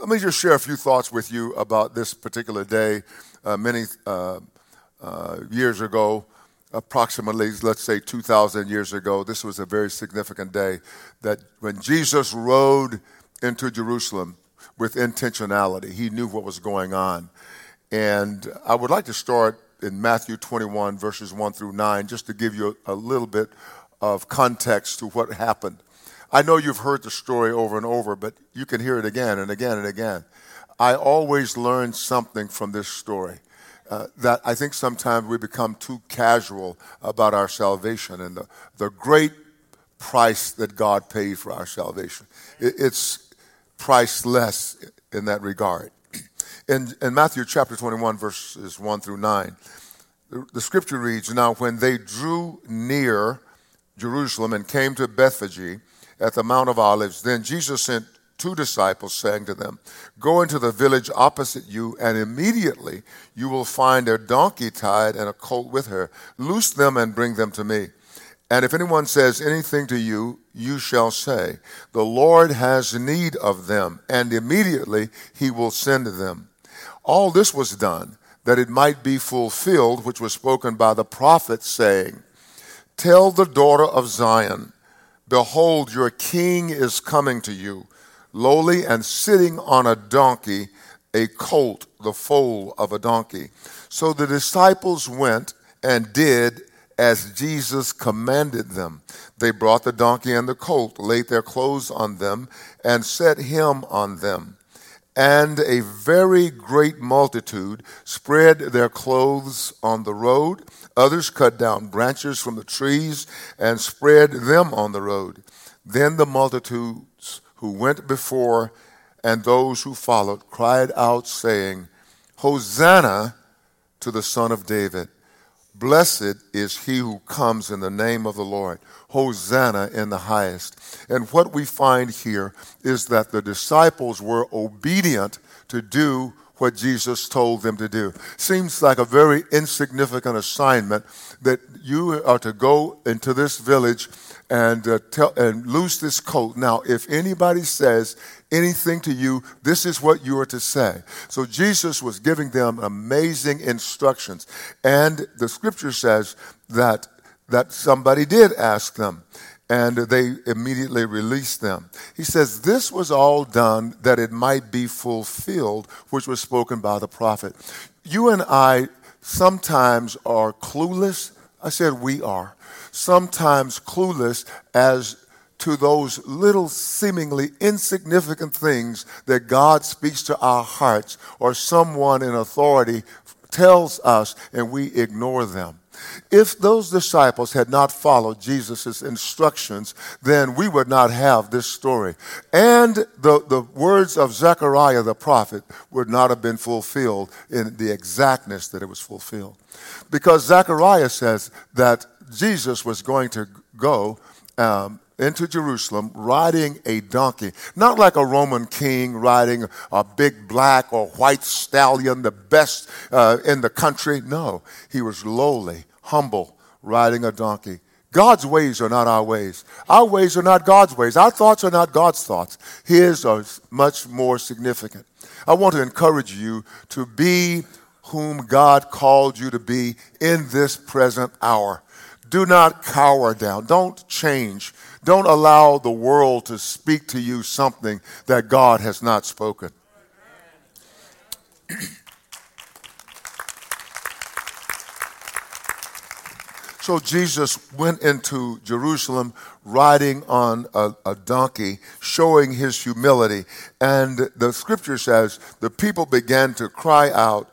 let me just share a few thoughts with you about this particular day. Uh, many uh, uh, years ago, approximately, let's say 2,000 years ago, this was a very significant day that when Jesus rode into Jerusalem with intentionality, he knew what was going on. And I would like to start in Matthew 21, verses 1 through 9, just to give you a, a little bit of context to what happened. I know you've heard the story over and over, but you can hear it again and again and again. I always learn something from this story. Uh, that I think sometimes we become too casual about our salvation and the, the great price that God paid for our salvation. It, it's priceless in that regard. In, in Matthew chapter 21, verses 1 through 9, the, the scripture reads Now, when they drew near Jerusalem and came to Bethphage at the Mount of Olives, then Jesus sent two disciples, saying to them, Go into the village opposite you, and immediately you will find a donkey tied and a colt with her. Loose them and bring them to me. And if anyone says anything to you, you shall say, The Lord has need of them, and immediately he will send them. All this was done that it might be fulfilled, which was spoken by the prophet, saying, Tell the daughter of Zion, Behold, your king is coming to you, lowly and sitting on a donkey, a colt, the foal of a donkey. So the disciples went and did as Jesus commanded them. They brought the donkey and the colt, laid their clothes on them, and set him on them and a very great multitude spread their clothes on the road. Others cut down branches from the trees and spread them on the road. Then the multitudes who went before and those who followed cried out, saying, Hosanna to the Son of David. Blessed is he who comes in the name of the Lord. Hosanna in the highest. And what we find here is that the disciples were obedient to do what Jesus told them to do. Seems like a very insignificant assignment that you are to go into this village and uh, tell and loose this coat. Now, if anybody says anything to you, this is what you are to say. So Jesus was giving them amazing instructions, and the scripture says that that somebody did ask them, and they immediately released them. He says, This was all done that it might be fulfilled, which was spoken by the prophet. You and I sometimes are clueless. I said we are. Sometimes clueless as to those little seemingly insignificant things that God speaks to our hearts or someone in authority tells us and we ignore them. If those disciples had not followed Jesus' instructions, then we would not have this story. And the, the words of Zechariah the prophet would not have been fulfilled in the exactness that it was fulfilled. Because Zechariah says that Jesus was going to go um, into Jerusalem riding a donkey, not like a Roman king riding a big black or white stallion, the best uh, in the country. No, he was lowly, humble, riding a donkey. God's ways are not our ways. Our ways are not God's ways. Our thoughts are not God's thoughts. His are much more significant. I want to encourage you to be whom God called you to be in this present hour. Do not cower down. Don't change. Don't allow the world to speak to you something that God has not spoken. So Jesus went into Jerusalem riding on a, a, donkey, showing his humility. And the scripture says the people began to cry out,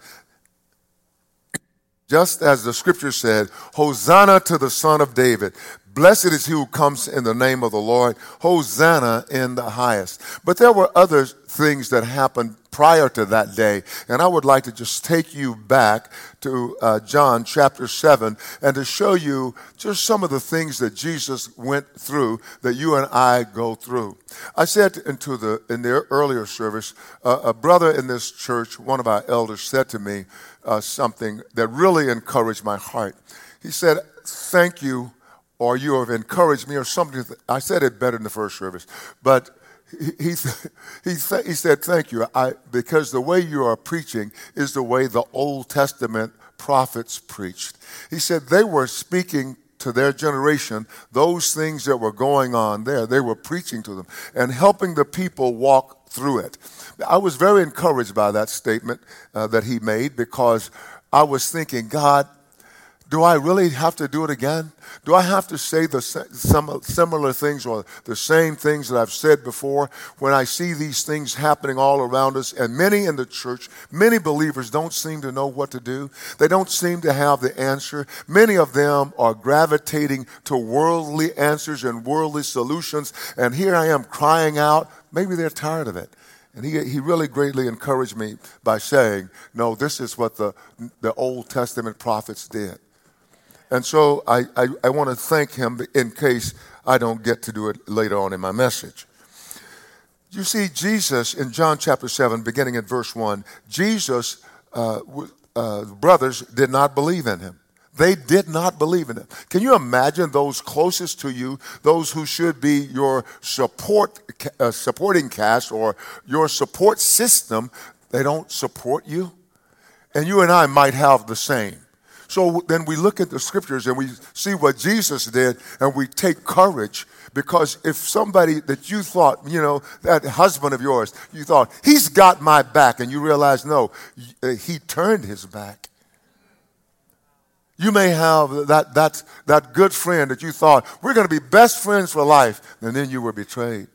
just as the scripture said, Hosanna to the Son of David. Blessed is he who comes in the name of the Lord. Hosanna in the highest. But there were other things that happened prior to that day. And I would like to just take you back to uh, John chapter 7 and to show you just some of the things that Jesus went through that you and I go through. I said into the, in the earlier service, uh, a brother in this church, one of our elders, said to me uh, something that really encouraged my heart. He said, Thank you or you have encouraged me, or something. I said it better in the first service, but he, he, he said, Thank you, I, because the way you are preaching is the way the Old Testament prophets preached. He said they were speaking to their generation those things that were going on there. They were preaching to them and helping the people walk through it. I was very encouraged by that statement uh, that he made because I was thinking, God, do I really have to do it again? Do I have to say the some similar things or the same things that I've said before when I see these things happening all around us? And many in the church, many believers don't seem to know what to do. They don't seem to have the answer. Many of them are gravitating to worldly answers and worldly solutions. And here I am crying out. Maybe they're tired of it. And he, he really greatly encouraged me by saying, No, this is what the, the Old Testament prophets did. And so I, I, I want to thank him in case I don't get to do it later on in my message. You see, Jesus in John chapter 7, beginning at verse 1, Jesus' uh, uh, brothers did not believe in him. They did not believe in him. Can you imagine those closest to you, those who should be your support, uh, supporting cast or your support system, they don't support you? And you and I might have the same. So then we look at the scriptures and we see what Jesus did and we take courage because if somebody that you thought, you know, that husband of yours, you thought, he's got my back, and you realize, no, he turned his back. You may have that, that, that good friend that you thought, we're going to be best friends for life, and then you were betrayed.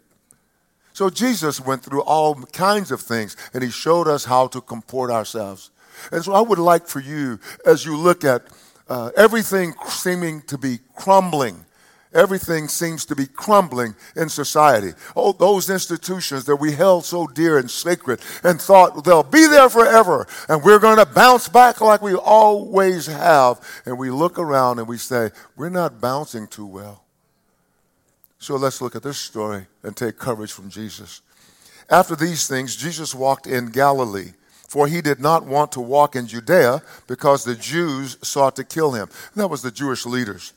So Jesus went through all kinds of things, and he showed us how to comport ourselves. And so I would like for you, as you look at uh, everything seeming to be crumbling, everything seems to be crumbling in society. Oh, those institutions that we held so dear and sacred and thought they'll be there forever and we're going to bounce back like we always have. And we look around and we say, we're not bouncing too well. So let's look at this story and take courage from Jesus. After these things, Jesus walked in Galilee for he did not want to walk in Judea because the Jews sought to kill him. And that was the Jewish leaders.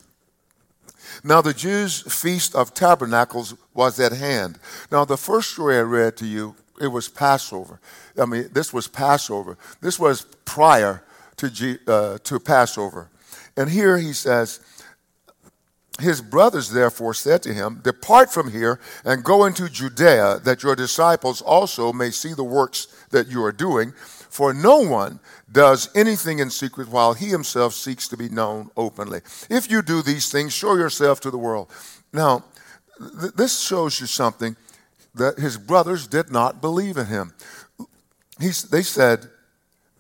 Now, the Jews' feast of tabernacles was at hand. Now, the first story I read to you, it was Passover. I mean, this was Passover. This was prior to, G, uh, to Passover. And here he says, his brothers therefore said to him, Depart from here and go into Judea, that your disciples also may see the works that you are doing. For no one does anything in secret while he himself seeks to be known openly. If you do these things, show yourself to the world. Now, th- this shows you something that his brothers did not believe in him. He's, they said,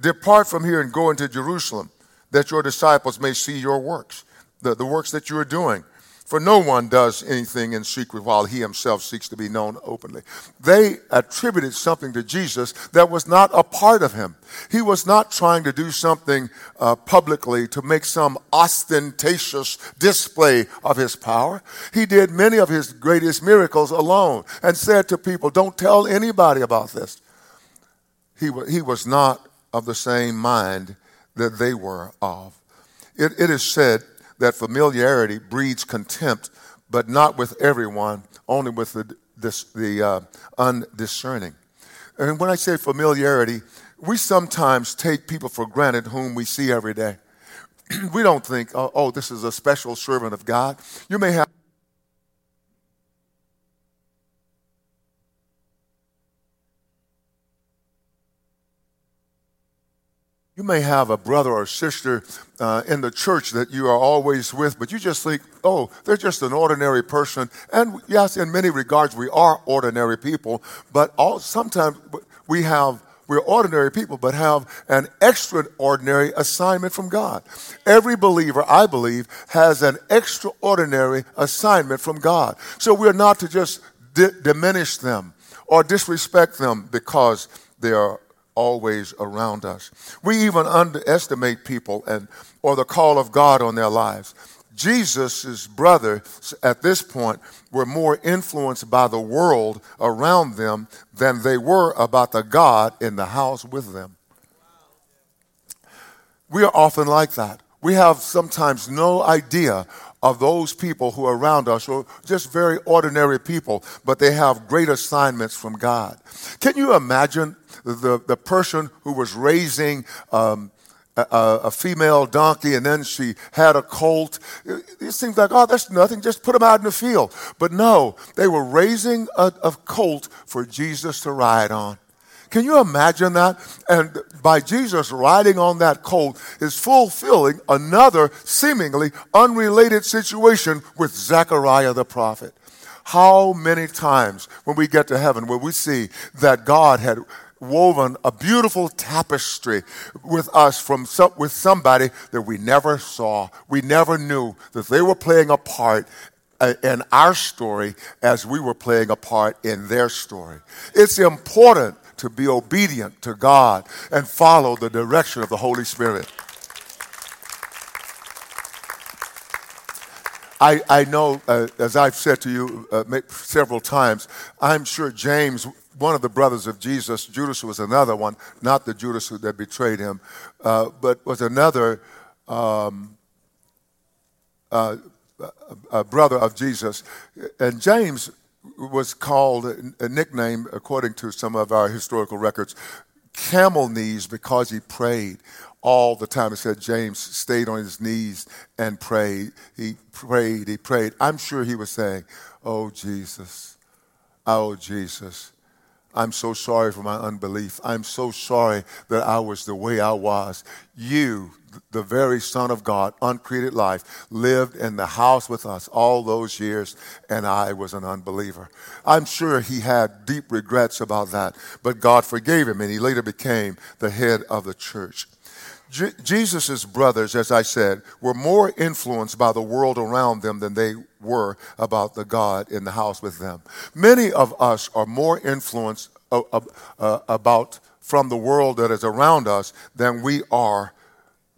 Depart from here and go into Jerusalem, that your disciples may see your works the, the works that you are doing. For no one does anything in secret while he himself seeks to be known openly. They attributed something to Jesus that was not a part of him. He was not trying to do something uh, publicly to make some ostentatious display of his power. He did many of his greatest miracles alone and said to people, Don't tell anybody about this. He, he was not of the same mind that they were of. it, it is said that familiarity breeds contempt, but not with everyone, only with the, this, the uh, undiscerning. And when I say familiarity, we sometimes take people for granted whom we see every day. we don't think, oh, oh, this is a special servant of God. You may have may have a brother or sister uh, in the church that you are always with, but you just think, oh, they're just an ordinary person. And yes, in many regards, we are ordinary people, but all, sometimes we have, we're ordinary people, but have an extraordinary assignment from God. Every believer, I believe, has an extraordinary assignment from God. So we're not to just di- diminish them or disrespect them because they are always around us. We even underestimate people and or the call of God on their lives. Jesus' brothers at this point were more influenced by the world around them than they were about the God in the house with them. We are often like that. We have sometimes no idea of those people who are around us who are just very ordinary people, but they have great assignments from God. Can you imagine the, the person who was raising um, a, a, female donkey and then she had a colt. It, it, seems like, oh, that's nothing, just put them out in the field. But no, they were raising a, a colt for Jesus to ride on. Can you imagine that? And by Jesus riding on that colt is fulfilling another seemingly unrelated situation with Zechariah the prophet. How many times when we get to heaven will we see that God had woven a beautiful tapestry with us from some, with somebody that we never saw. We never knew that they were playing a part uh, in our story as we were playing a part in their story. It's important to be obedient to God and follow the direction of the Holy Spirit. I, I know, uh, as I've said to you uh, several times, I'm sure James one of the brothers of Jesus, Judas was another one, not the Judas who that betrayed him, uh, but was another um, uh, brother of Jesus. And James was called a nickname, according to some of our historical records, camel knees because he prayed all the time. It said James stayed on his knees and prayed. He prayed, he prayed. I'm sure he was saying, Oh, Jesus, oh, Jesus I'm so sorry for my unbelief. I'm so sorry that I was the way I was. You, the very Son of God, uncreated life, lived in the house with us all those years, and I was an unbeliever. I'm sure he had deep regrets about that, but God forgave him, and he later became the head of the church. Je- Jesus' brothers, as I said, were more influenced by the world around them than they were about the God in the house with them. Many of us are more influenced about from the world that is around us than we are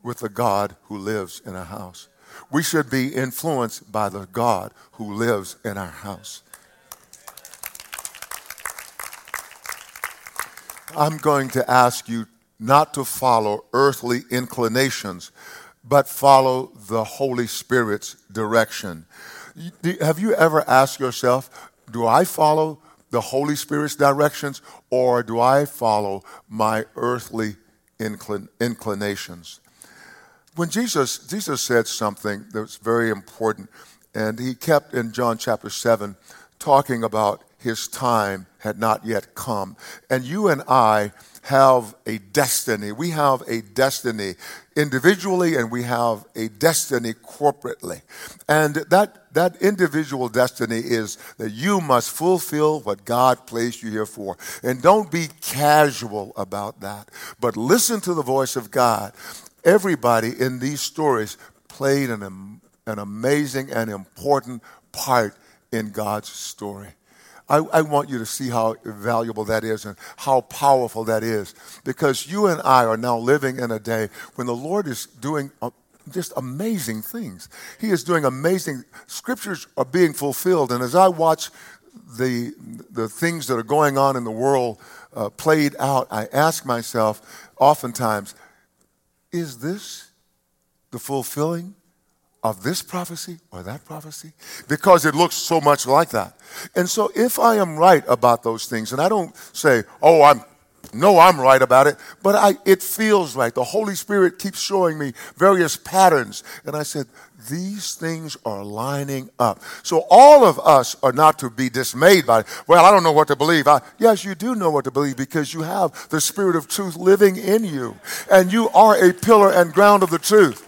with the God who lives in our house. We should be influenced by the God who lives in our house. I'm going to ask you not to follow earthly inclinations, but follow the Holy Spirit's direction. Have you ever asked yourself, do I follow the Holy Spirit's directions or do I follow my earthly inclin- inclinations? When Jesus, Jesus said something that was very important, and he kept in John chapter 7 talking about his time had not yet come. And you and I have a destiny. We have a destiny individually and we have a destiny corporately. And that, that individual destiny is that you must fulfill what God placed you here for. And don't be casual about that, but listen to the voice of God. Everybody in these stories played an, an amazing and important part in God's story. I, I, want you to see how valuable that is and how powerful that is. Because you and I are now living in a day when the Lord is doing uh, just amazing things. He is doing amazing, scriptures are being fulfilled. And as I watch the, the things that are going on in the world uh, played out, I ask myself oftentimes, is this the fulfilling of this prophecy or that prophecy because it looks so much like that. And so if I am right about those things, and I don't say, oh, I'm no, I'm right about it, but I, it feels right. The Holy Spirit keeps showing me various patterns. And I said, these things are lining up. So all of us are not to be dismayed by, well, I don't know what to believe. I, yes, you do know what to believe because you have the Spirit of truth living in you. And you are a pillar and ground of the truth.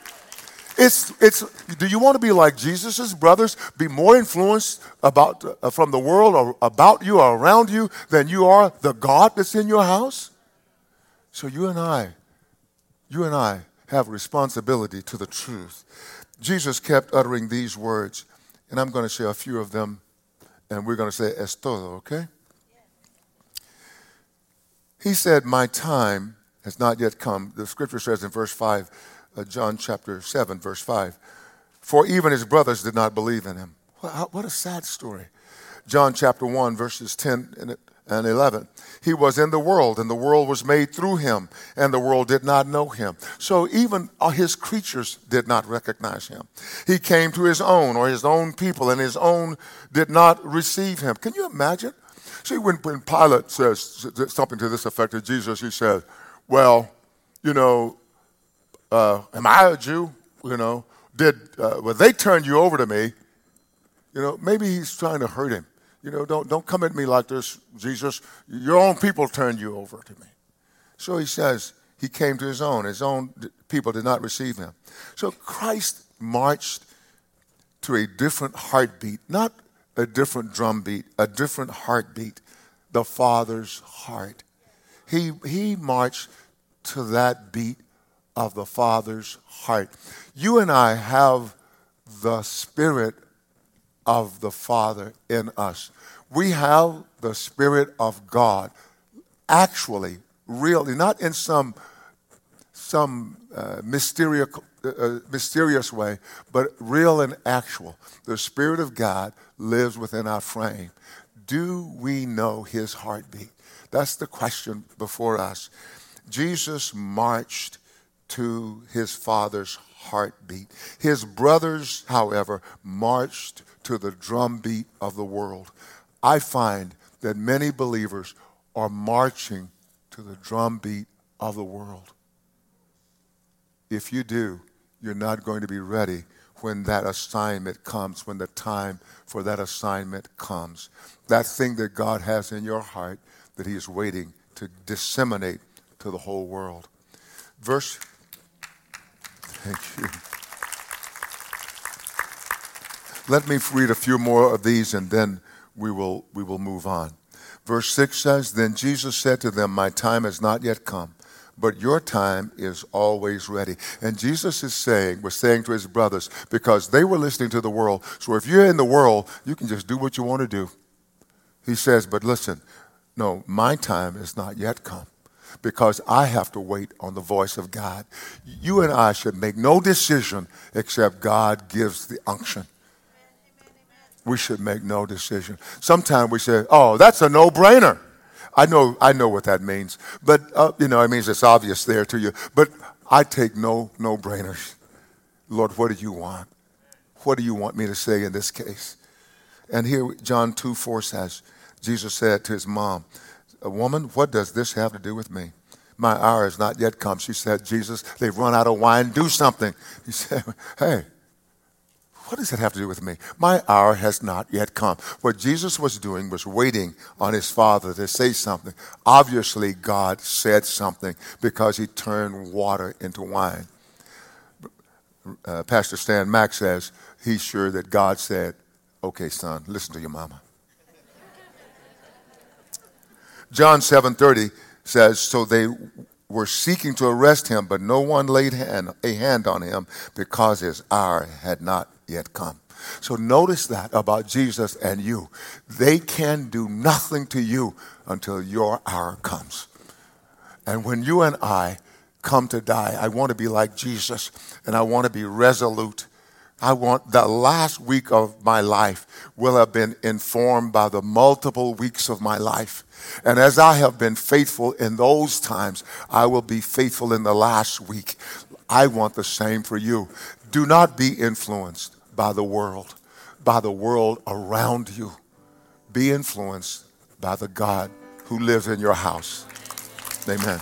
It's, it's, do you want to be like Jesus' brothers, be more influenced about, uh, from the world or about you or around you than you are the God that's in your house? So you and I, you and I have responsibility to the truth. Jesus kept uttering these words, and I'm going to share a few of them, and we're going to say es todo, okay? He said, My time has not yet come. The scripture says in verse 5 uh, John chapter 7, verse 5. For even his brothers did not believe in him. What a sad story. John chapter 1, verses 10 and and 11. He was in the world, and the world was made through him, and the world did not know him. So even his creatures did not recognize him. He came to his own, or his own people, and his own did not receive him. Can you imagine? See, when, when Pilate says something to this effect to Jesus, he says, Well, you know, uh, am I a Jew? You know, did, uh, well, they turned you over to me. You know, maybe he's trying to hurt him. You know, don't, don't come at me like this, Jesus. Your own people turned you over to me. So he says, he came to his own. His own people did not receive him. So Christ marched to a different heartbeat, not a different drumbeat, a different heartbeat, the Father's heart. He, he marched to that beat of the Father's heart. You and I have the Spirit of the Father in us. We have the Spirit of God actually, really, not in some, some uh, mysterious, uh, uh, mysterious way, but real and actual. The Spirit of God lives within our frame. Do we know His heartbeat? That's the question before us. Jesus marched to his father's heartbeat. His brothers, however, marched to the drumbeat of the world. I find that many believers are marching to the drumbeat of the world. If you do, you're not going to be ready when that assignment comes, when the time for that assignment comes. That thing that God has in your heart that He is waiting to disseminate to the whole world. Verse, thank you. Let me read a few more of these and then we will, we will move on. Verse 6 says, Then Jesus said to them, My time has not yet come, but your time is always ready. And Jesus is saying, was saying to his brothers, because they were listening to the world. So if you're in the world, you can just do what you want to do. He says, But listen, no, my time is not yet come because I have to wait on the voice of God. You and I should make no decision except God gives the unction we should make no decision. Sometimes we say, oh, that's a no brainer. I know, I know what that means. But, uh, you know, it means it's obvious there to you. But I take no no brainers. Lord, what do you want? What do you want me to say in this case? And here, John 2 4 says, Jesus said to his mom, A woman, what does this have to do with me? My hour has not yet come. She said, Jesus, they've run out of wine. Do something. He said, Hey, what does that have to do with me? My hour has not yet come. What Jesus was doing was waiting on his Father to say something. Obviously, God said something because he turned water into wine. Uh, Pastor Stan Mack says he's sure that God said, Okay, son, listen to your mama. John 7:30 says, So they were seeking to arrest him, but no one laid hand, a hand on him because his hour had not yet come. So notice that about Jesus and you. They can do nothing to you until your hour comes. And when you and I come to die, I want to be like Jesus and I want to be resolute. I want the last week of my life will have been informed by the multiple weeks of my life. And as I have been faithful in those times, I will be faithful in the last week. I want the same for you. Do not be influenced by the world, by the world around you. Be influenced by the God who lives in your house. Amen.